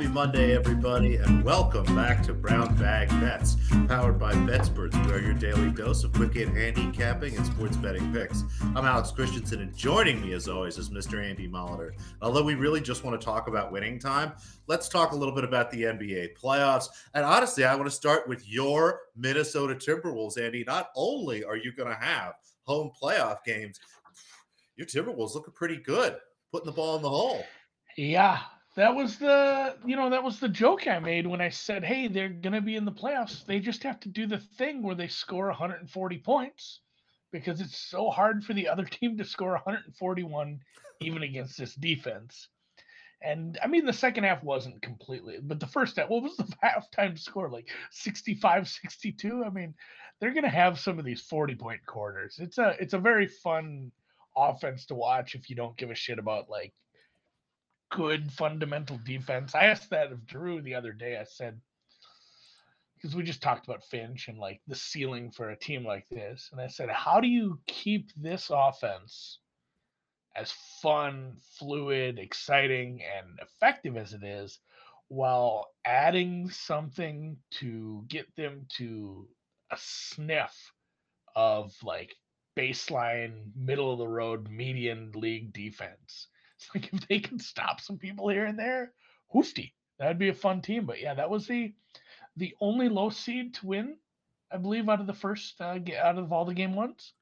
Happy Monday, everybody, and welcome back to Brown Bag Bets, powered by BetSperts, where your daily dose of quick hit handicapping and sports betting picks. I'm Alex Christensen, and joining me, as always, is Mr. Andy Molitor. Although we really just want to talk about winning time, let's talk a little bit about the NBA playoffs. And honestly, I want to start with your Minnesota Timberwolves, Andy. Not only are you going to have home playoff games, your Timberwolves looking pretty good, putting the ball in the hole. Yeah, that was the you know that was the joke I made when I said, "Hey, they're going to be in the playoffs. They just have to do the thing where they score 140 points because it's so hard for the other team to score 141 even against this defense." And I mean, the second half wasn't completely, but the first half, what was the halftime score? Like 65 62? I mean, they're going to have some of these 40 point quarters. It's a, it's a very fun offense to watch if you don't give a shit about like good fundamental defense. I asked that of Drew the other day. I said, because we just talked about Finch and like the ceiling for a team like this. And I said, how do you keep this offense as fun, fluid, exciting, and effective as it is while adding something to get them to a sniff of like baseline, middle of the road, median league defense? Like if they can stop some people here and there, hoofty. That'd be a fun team. But yeah, that was the the only low seed to win, I believe, out of the first uh, out of all the game ones.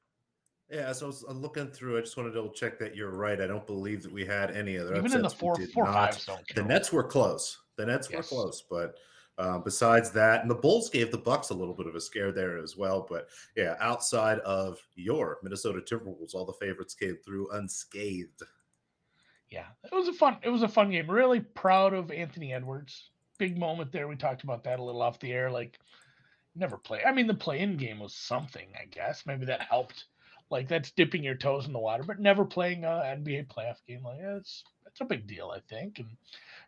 Yeah, so I was looking through. I just want to double check that you're right. I don't believe that we had any other even in the four four fives. Don't the Nets were close. The Nets yes. were close, but uh, besides that, and the Bulls gave the Bucks a little bit of a scare there as well. But yeah, outside of your Minnesota Timberwolves, all the favorites came through unscathed yeah, it was a fun. It was a fun game. Really proud of Anthony Edwards. Big moment there. We talked about that a little off the air. Like, never play. I mean, the play-in game was something. I guess maybe that helped. Like that's dipping your toes in the water, but never playing a NBA playoff game. Like that's that's a big deal, I think. And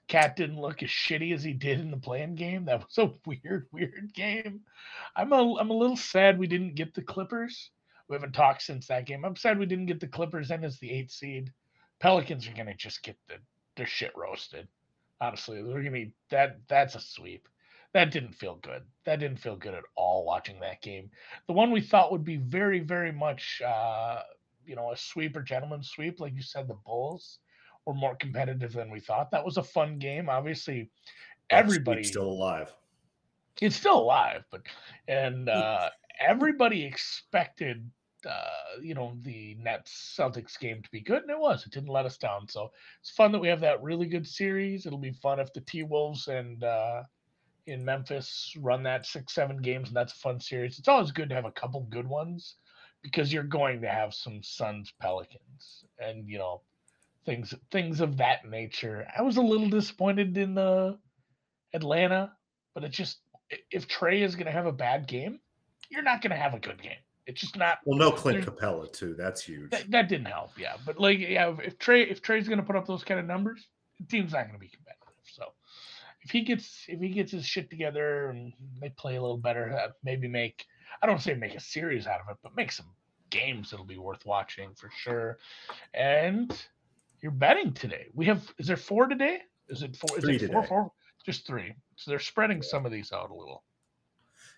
Cat didn't look as shitty as he did in the play-in game. That was a weird, weird game. I'm a I'm a little sad we didn't get the Clippers. We haven't talked since that game. I'm sad we didn't get the Clippers in as the eighth seed. Pelicans are gonna just get the, their shit roasted. Honestly, they're gonna be that that's a sweep. That didn't feel good. That didn't feel good at all watching that game. The one we thought would be very, very much uh, you know, a sweep or gentleman's sweep, like you said, the Bulls were more competitive than we thought. That was a fun game. Obviously, everybody still alive. It's still alive, but and uh, everybody expected uh, you know, the Nets Celtics game to be good, and it was. It didn't let us down. So it's fun that we have that really good series. It'll be fun if the T Wolves and uh, in Memphis run that six, seven games, and that's a fun series. It's always good to have a couple good ones because you're going to have some Suns Pelicans and you know things things of that nature. I was a little disappointed in the Atlanta, but it just if Trey is going to have a bad game, you're not going to have a good game. It's just not. Well, no Clint Capela too. That's huge. That, that, didn't help. Yeah, but like, yeah, if Trey if Trey's going to put up those kind of numbers, the team's not going to be competitive. So if he gets if he gets his shit together and they play a little better, uh, maybe make I don't say make a series out of it, but make some games that'll be worth watching for sure. And you're betting today. We have is there four today? Is it four? Is three it today. four, four? Just three. So they're spreading yeah. some of these out a little.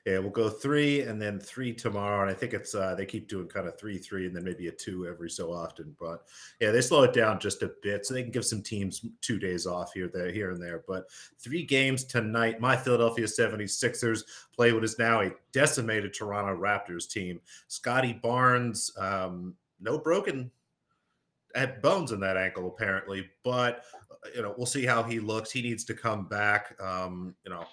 Yeah, we'll go three and then three tomorrow. And I think it's uh they keep doing kind of three, three, and then maybe a two every so often. But yeah, they slow it down just a bit so they can give some teams two days off here, there, here and there. But three games tonight. My Philadelphia 76ers play what is now a decimated Toronto Raptors team. Scottie Barnes, um, no broken had bones in that ankle apparently, but you know, we'll see how he looks. He needs to come back. Um, you know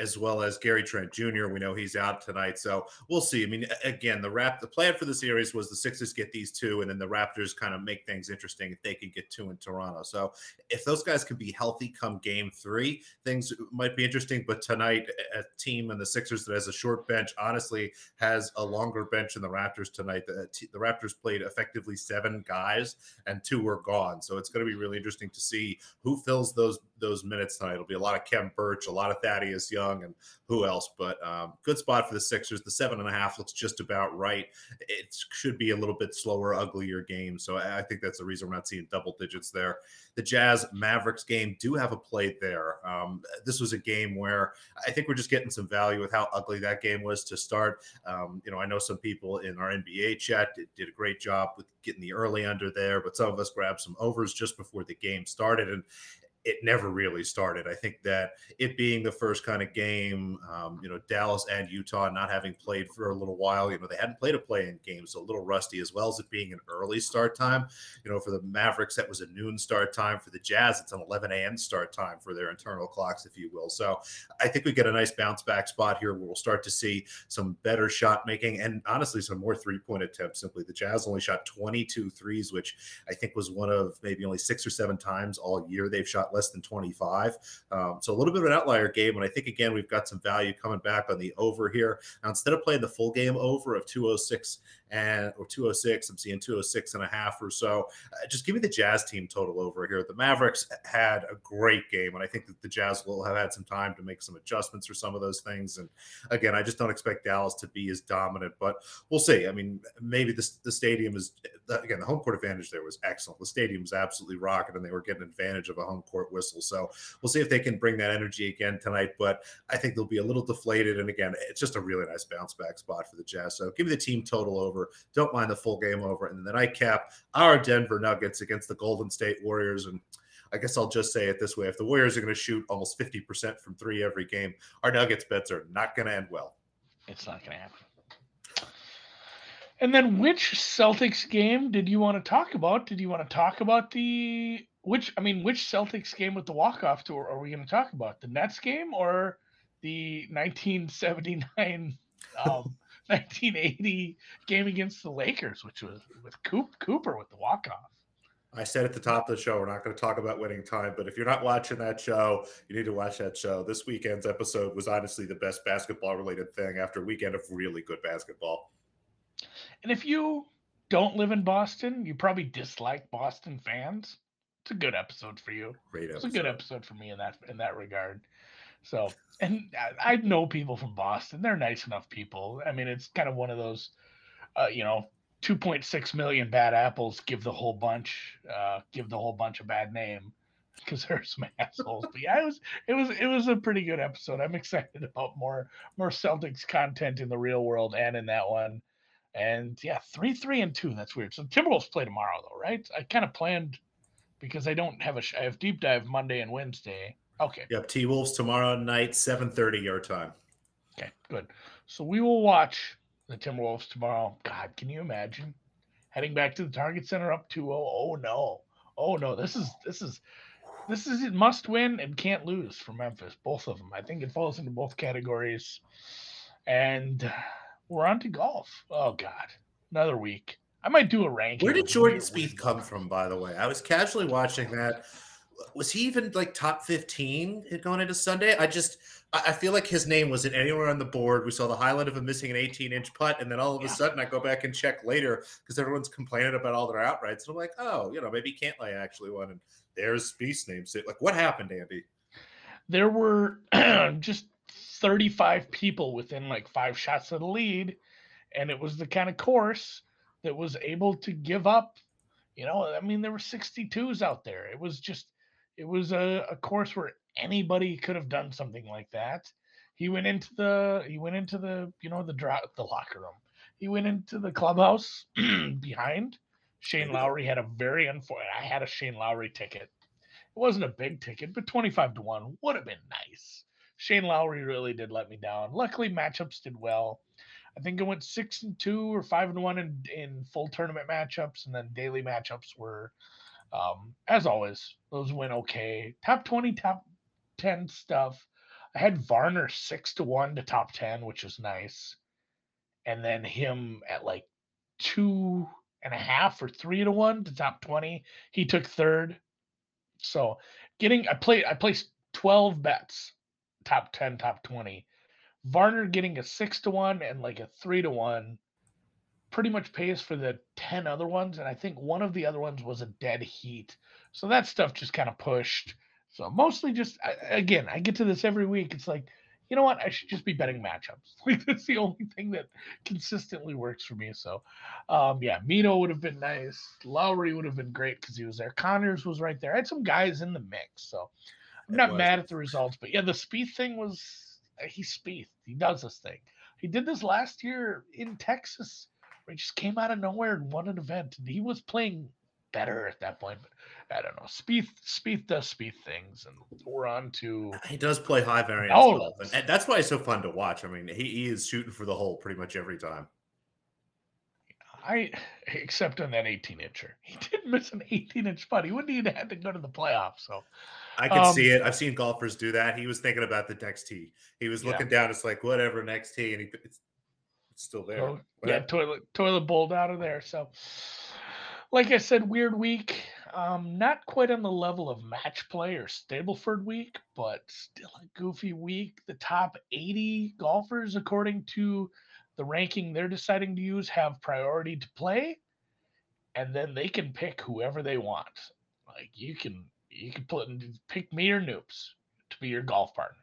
as well as Gary Trent Jr. We know he's out tonight, so we'll see. I mean, again, the rap the plan for the series was the Sixers get these two, and then the Raptors kind of make things interesting if they can get two in Toronto. So if those guys can be healthy come Game Three, things might be interesting. But tonight, a team and the Sixers that has a short bench honestly has a longer bench than the Raptors tonight. The, the Raptors played effectively seven guys, and two were gone. So it's going to be really interesting to see who fills those those minutes tonight. It'll be a lot of Khem Birch, a lot of Thaddeus Young, and who else? But um, good spot for the Sixers. The seven and a half looks just about right. It should be a little bit slower, uglier game. So I think that's the reason we're not seeing double digits there. The Jazz Mavericks game do have a play there. Um, this was a game where I think we're just getting some value with how ugly that game was to start. Um, you know, I know some people in our NBA chat did, did a great job with getting the early under there, but some of us grabbed some overs just before the game started. And it never really started. I think that it being the first kind of game, um, you know, Dallas and Utah not having played for a little while, you know, they hadn't played a play-in game, so a little rusty, as well as it being an early start time. You know, for the Mavericks, that was a noon start time. For the Jazz, it's an 11 a.m. start time for their internal clocks, if you will. So I think we get a nice bounce back spot here where we'll start to see some better shot making and honestly some more three-point attempts. Simply, the Jazz only shot 22 threes, which I think was one of maybe only six or seven times all year they've shot less than 25. Um, so a little bit of an outlier game. And I think, again, we've got some value coming back on the over here. Now, instead of playing the full game over of 206 and or 206, I'm seeing 206 and a half or so. Uh, just give me the Jazz team total over here. The Mavericks had a great game. And I think that the Jazz will have had some time to make some adjustments for some of those things. And again, I just don't expect Dallas to be as dominant, but we'll see. I mean, maybe the, the stadium is, again, the home court advantage there was excellent. The stadium was absolutely rocking and they were getting advantage of a home court whistle. So we'll see if they can bring that energy again tonight. But I think they'll be a little deflated. And again, it's just a really nice bounce back spot for the Jazz. So give me the team total over. Don't mind the full game over. And then I cap our Denver Nuggets against the Golden State Warriors. And I guess I'll just say it this way: if the Warriors are going to shoot almost fifty percent from three every game, our Nuggets bets are not going to end well. It's not going to happen. And then, which Celtics game did you want to talk about? Did you want to talk about the which I mean, which Celtics game with the walk off tour are we going to talk about? The Nets game or the 1979 um, 1980 game against the Lakers, which was with Coop, Cooper with the walk off. I said at the top of the show, we're not going to talk about winning time, but if you're not watching that show, you need to watch that show. This weekend's episode was honestly the best basketball related thing after a weekend of really good basketball. And if you don't live in Boston, you probably dislike Boston fans it's a good episode for you. Great episode. It's a good episode for me in that in that regard. So, and I, I know people from Boston. They're nice enough people. I mean, it's kind of one of those, uh, you know, 2.6 million bad apples give the whole bunch, uh, give the whole bunch a bad name because there's some assholes. But yeah, it was it was it was a pretty good episode. I'm excited about more more Celtics content in the real world and in that one. And yeah, three, three, and two. That's weird. So Timberwolves play tomorrow, though, right? I kind of planned because I don't have a. I have deep dive Monday and Wednesday. Okay. Yep. T Wolves tomorrow night, seven thirty your time. Okay, good. So we will watch the Timberwolves tomorrow. God, can you imagine heading back to the Target Center up 2-0? Oh no. Oh no. This is this is this is it must win and can't lose for Memphis. Both of them. I think it falls into both categories. And we're on to golf. Oh God. Another week. I might do a ranking. Where did Jordan Spieth come from, by the way? I was casually watching that. Was he even like top 15 going into Sunday? I just I feel like his name wasn't anywhere on the board. We saw the highlight of him missing an 18 inch putt, and then all of yeah. a sudden I go back and check later because everyone's complaining about all their outrights. And I'm like, oh, you know, maybe Cantlay actually won. And there's Spieth's name. Like, what happened, Andy? There were just 35 people within like five shots of the lead, and it was the kind of course that was able to give up. You know, I mean, there were 62s out there. It was just, it was a, a course where anybody could have done something like that. He went into the, he went into the, you know, the draw, the locker room. He went into the clubhouse behind. Shane mm-hmm. Lowry had a very unfortunate. I had a Shane Lowry ticket. It wasn't a big ticket, but 25 to 1 would have been nice. Shane Lowry really did let me down. Luckily, matchups did well. I think it went six and two or five and one in, in full tournament matchups, and then daily matchups were, um, as always, those went okay. Top twenty, top ten stuff. I had Varner six to one to top ten, which was nice, and then him at like two and a half or three to one to top twenty. He took third. So getting I played I placed twelve bets, top ten, top twenty Varner getting a six to one and like a three to one pretty much pays for the 10 other ones. And I think one of the other ones was a dead heat. So that stuff just kind of pushed So mostly just again, I get to this every week. It's like, you know what? I should just be betting matchups. Like that's the only thing that consistently works for me. So, um, yeah, Mito would have been nice. Lowry would have been great because he was there. Conners was right there. I had some guys in the mix. So I'm not mad at the results, but yeah, the Spieth thing was Uh, he's Spieth. He does this thing. He did this last year in Texas, where he just came out of nowhere and won an event, and he was playing better at that point. But I don't know. Spieth Spieth does Spieth things, and we're on to. He does play high variance oh, and that's why it's so fun to watch. I mean, he, he is shooting for the hole pretty much every time. I except on that 18 incher, he did miss an 18 inch putt. He wouldn't even had to go to the playoffs. So I can um, see it. I've seen golfers do that. He was thinking about the next tee. He was looking yeah. down. It's like whatever next tee, and he it's, it's still there. Oh, yeah, toilet toilet bowled out of there. So, like I said, weird week. Um, not quite on the level of match play or Stableford week, but still a goofy week. The top 80 golfers, according to the ranking they're deciding to use, have priority to play, and then they can pick whoever they want. Like you can you can put pick me or Noops to be your golf partner.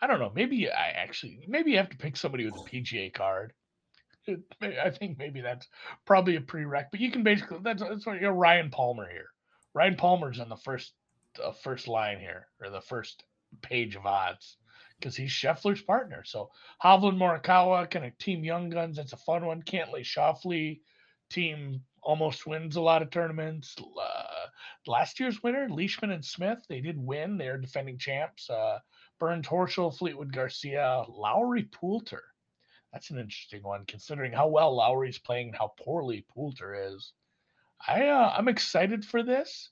I don't know. Maybe I actually maybe you have to pick somebody with a PGA card. I think maybe that's probably a prereq, but you can basically that's that's what you're Ryan Palmer here. Ryan Palmer's on the first uh, first line here or the first page of odds because he's Scheffler's partner. So Hovland Morikawa kind of team Young Guns. That's a fun one. Cantlay Schauffele, team almost wins a lot of tournaments. Uh, last year's winner, Leishman and Smith, they did win. They're defending champs. Uh, Burns Horschel, Fleetwood Garcia, Lowry Poulter. That's an interesting one, considering how well Lowry's playing and how poorly Poulter is. I uh, I'm excited for this,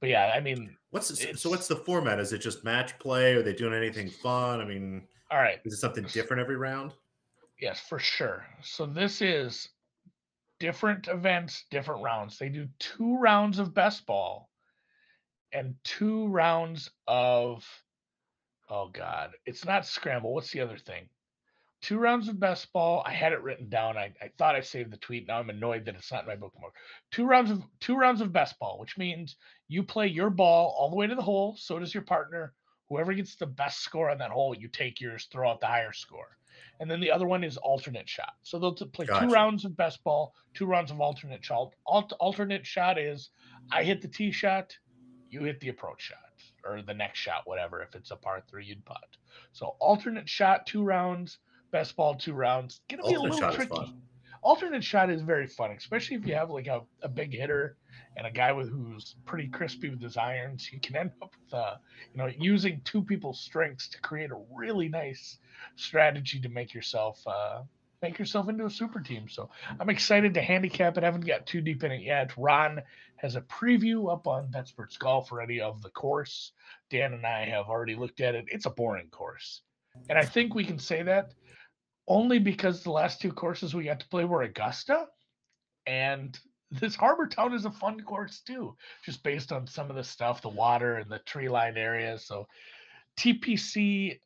but yeah, I mean, what's so? What's the format? Is it just match play? Are they doing anything fun? I mean, all right, is it something different every round? Yes, for sure. So this is different events, different rounds. They do two rounds of best ball and two rounds of oh god, it's not scramble. What's the other thing? Two rounds of best ball. I had it written down. I, I thought I saved the tweet. Now I'm annoyed that it's not in my bookmark. Two rounds of two rounds of best ball, which means you play your ball all the way to the hole. So does your partner. Whoever gets the best score on that hole, you take yours, throw out the higher score and then the other one is alternate shot. So they'll play gotcha. two rounds of best ball, two rounds of alternate shot. Alt- alternate shot is I hit the tee shot, you hit the approach shot, or the next shot, whatever. If it's a par three, you'd putt. So alternate shot, two rounds. Best ball, two rounds. Gonna be alternate a little tricky. Alternate shot is very fun, especially if you have like a, a big hitter and a guy with who's pretty crispy with his irons. You can end up with uh, you know using two people's strengths to create a really nice strategy to make yourself uh, make yourself into a super team. So I'm excited to handicap it. I haven't got too deep in it yet. Ron has a preview up on BetSperts Golf already of the course. Dan and I have already looked at it. It's a boring course. And I think we can say that only because the last two courses we got to play were Augusta and this Harbour Town is a fun course too, just based on some of the stuff, the water and the tree lined areas. So TPC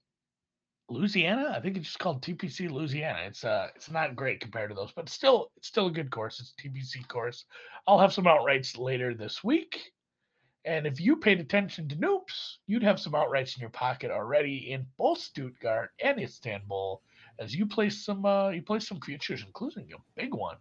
Louisiana. I think it's just called TPC Louisiana. It's uh it's not great compared to those, but still it's still a good course. It's a TPC course. I'll have some outrights later this week. And if you paid attention to Noops, you'd have some outrights in your pocket already in both Stuttgart and Istanbul as you place some uh you place some futures, including a big one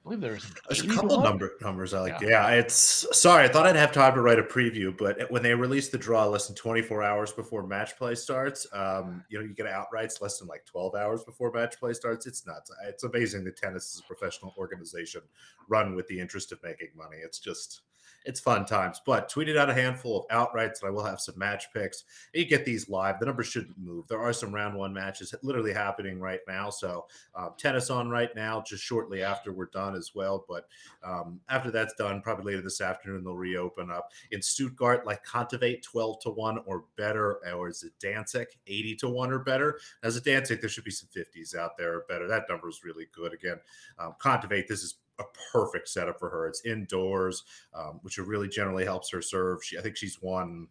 I believe there's there's a couple number numbers I like. Yeah. yeah. it's sorry, I thought I'd have time to write a preview, but when they release the draw less than 24 hours before match play starts, um, you know, you get outrights less than like 12 hours before match play starts. It's nuts. It's amazing that tennis is a professional organization run with the interest of making money. It's just it's fun times. But tweeted out a handful of outrights, and I will have some match picks. You get these live. The numbers shouldn't move. There are some round one matches literally happening right now. So um, tennis on right now, just shortly after we're done as well. But um, after that's done, probably later this afternoon, they'll reopen up in Stuttgart, like Kontaveit 12 to 1 or better, or is it Danzig 80 to 1 or better? As a Danzig, there should be some 50s out there or better. That number is really good. Again, um, Kontaveit, this is a perfect setup for her. It's indoors, um, which really generally helps her serve. She, I think she's won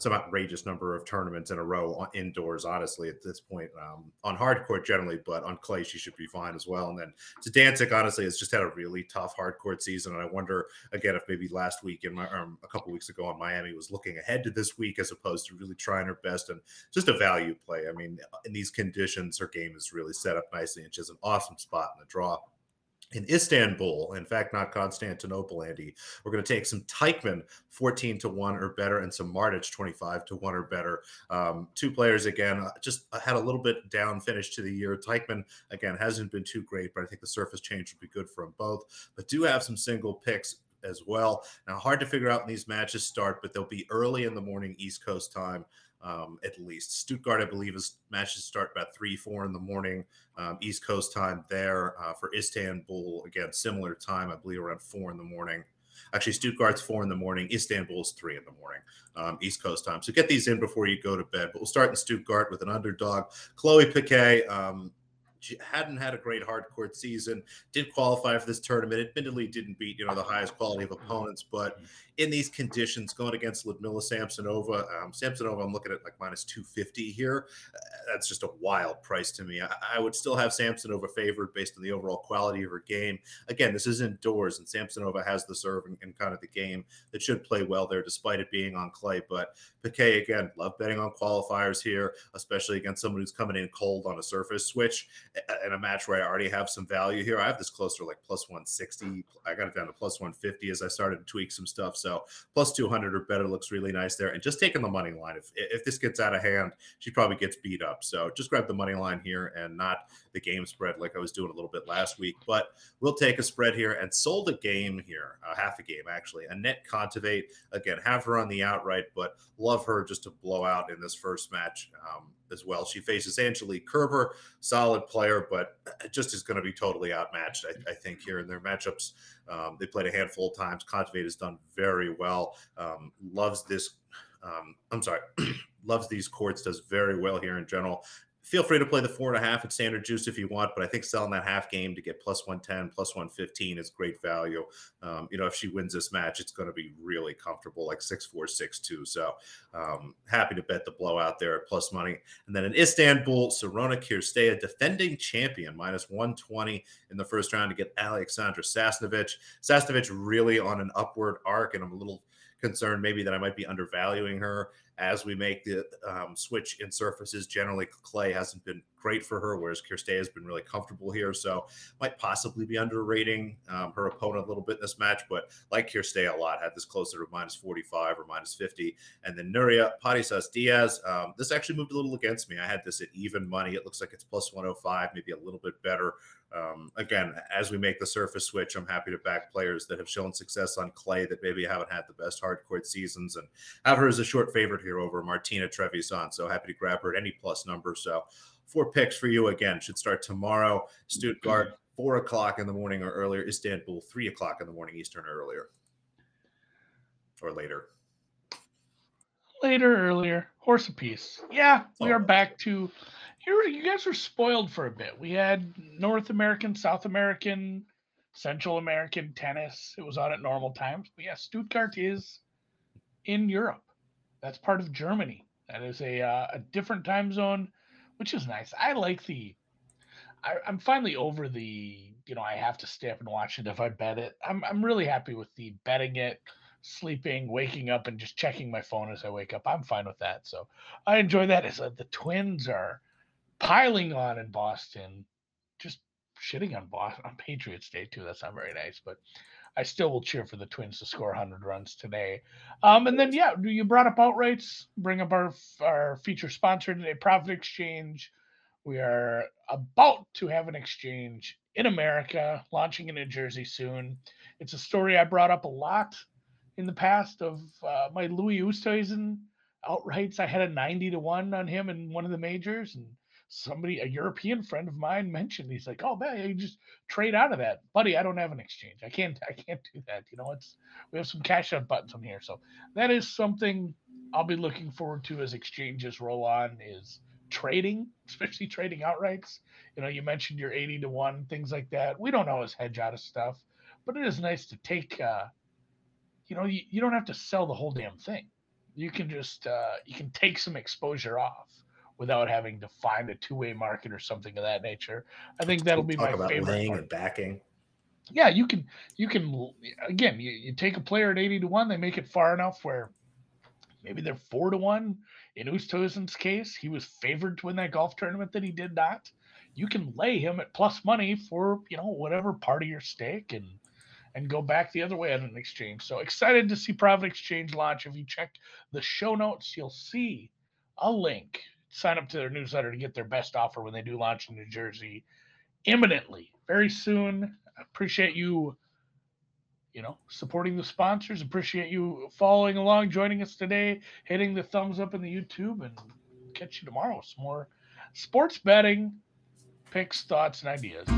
some outrageous number of tournaments in a row indoors. Honestly, at this point, um, on hard court generally, but on clay she should be fine as well. And then Zidansek, honestly, has just had a really tough hard court season. And I wonder again if maybe last week in my um, a couple weeks ago on Miami was looking ahead to this week as opposed to really trying her best and just a value play. I mean, in these conditions, her game is really set up nicely, and she has an awesome spot in the draw in Istanbul, in fact, not Constantinople, Andy. We're going to take some Teichmann 14 to 1 or better and some Martic 25 to 1 or better. Um, two players, again, uh, just had a little bit down finish to the year. Teichmann, again, hasn't been too great, but I think the surface change would be good for them both. But do have some single picks as well. Now, hard to figure out when these matches start, but they'll be early in the morning East Coast time um, at least. Stuttgart, I believe, is matches start about three, four in the morning, um, East Coast time there. Uh, for Istanbul, again, similar time, I believe around four in the morning. Actually, Stuttgart's four in the morning. Istanbul's three in the morning, um, East Coast time. So get these in before you go to bed. But we'll start in Stuttgart with an underdog. Chloe Piquet, um, hadn't had a great hard court season. Did qualify for this tournament. Admittedly, didn't beat you know the highest quality of opponents, but in these conditions, going against Ludmila Samsonova, um, Samsonova, I'm looking at like minus 250 here. Uh, that's just a wild price to me. I, I, would still have Samsonova favored based on the overall quality of her game. Again, this is indoors, and Samsonova has the serve and, and kind of the game that should play well there, despite it being on clay. But Piquet, again, love betting on qualifiers here, especially against someone who's coming in cold on a surface switch in a match where I already have some value here. I have this closer like plus 160. I got it down to plus 150 as I started to tweak some stuff. So plus 200 or better looks really nice there. And just taking the money line. If if this gets out of hand, she probably gets beat up. So just grab the money line here and not the game spread like I was doing a little bit last week. But we'll take a spread here and sold a game here, a half a game actually. Anett Kontaveit again, have her on the outright, but love her just to blow out in this first match. Um, as well. She faces Angelique Kerber, solid player, but just is going to be totally outmatched, I, I think, here in their matchups. Um, they played a handful of times. Kontaveit has done very well. Um, loves this. Um, I'm sorry, loves these courts. Does very well here in general feel free to play the four and a half at standard juice if you want, but I think selling that half game to get plus 110, plus 115 is great value. Um, you know, if she wins this match, it's going to be really comfortable, like six four, six two. So um, happy to bet the blowout there at plus money. And then in Istanbul, Sorana Cirstea, defending champion, minus 120 in the first round to get Alexandra Sasnovich. Sasnovich really on an upward arc, and I'm a little concerned maybe that I might be undervaluing her as we make the um, switch in surfaces. Generally, clay hasn't been great for her, whereas Cirstea has been really comfortable here. So might possibly be underrating um, her opponent a little bit in this match, but like Cirstea a lot, had this closer to minus 45 or minus 50. And then Nuria Parrizas Diaz, um, this actually moved a little against me. I had this at even money. It looks like it's plus 105, maybe a little bit better. Um, again, as we make the surface switch, I'm happy to back players that have shown success on clay that maybe haven't had the best hard court seasons and have her as a short favorite here over Martina Trevisan. So happy to grab her at any plus number. So four picks for you again should start tomorrow. Stuttgart, four o'clock in the morning or earlier. Istanbul, three o'clock in the morning Eastern or earlier or later. Later, earlier, horse apiece. Yeah, we are back to here. You guys were spoiled for a bit. We had North American, South American, Central American tennis. It was on at normal times, but yeah, Stuttgart is in Europe. That's part of Germany. That is a uh, a different time zone which is nice. I like the. I, I'm finally over the. You know, I have to stay up and watch it if I bet it. I'm I'm really happy with the betting it, sleeping, waking up, and just checking my phone as I wake up. I'm fine with that. So I enjoy that. Is that. Uh, the Twins are piling on in Boston, just shitting on Boston on Patriots Day too. That's not very nice, but I still will cheer for the Twins to score 100 runs today. Um, and then, yeah, you brought up outrights. Bring up our our feature sponsor today, Prophet Exchange. We are about to have an exchange in America, launching in New Jersey soon. It's a story I brought up a lot in the past of uh, my Louis Oosthuizen outrights. I had a 90 to 1 on him in one of the majors, and somebody, a European friend of mine, mentioned. He's like, "Oh man, you just trade out of that, buddy. I don't have an exchange. I can't. I can't do that. You know, it's we have some cash out buttons on here, so that is something I'll be looking forward to as exchanges roll on. Is trading, especially trading outrights. You know, you mentioned your 80 to 1, things like that. We don't always hedge out of stuff, but it is nice to take, uh, you know, you, you don't have to sell the whole damn thing. you can just uh, you can take some exposure off without having to find a two-way market or something of that nature. I think that'll be Talk my about favorite. laying part. and backing. Yeah, you can you can again you, you take a player at 80 to 1, they make it far enough where maybe they're four to one. In Oosthuizen's case, he was favored to win that golf tournament that he did not. You can lay him at plus money for you know whatever part of your stake and and go back the other way on an exchange. So excited to see Prophet Exchange launch. If you check the show notes, you'll see a link. Sign up to their newsletter to get their best offer when they do launch in New Jersey imminently, very soon. Appreciate you, you know, supporting the sponsors. Appreciate you following along, joining us today, hitting the thumbs up in the YouTube, and catch you tomorrow some more sports betting picks, thoughts, and ideas.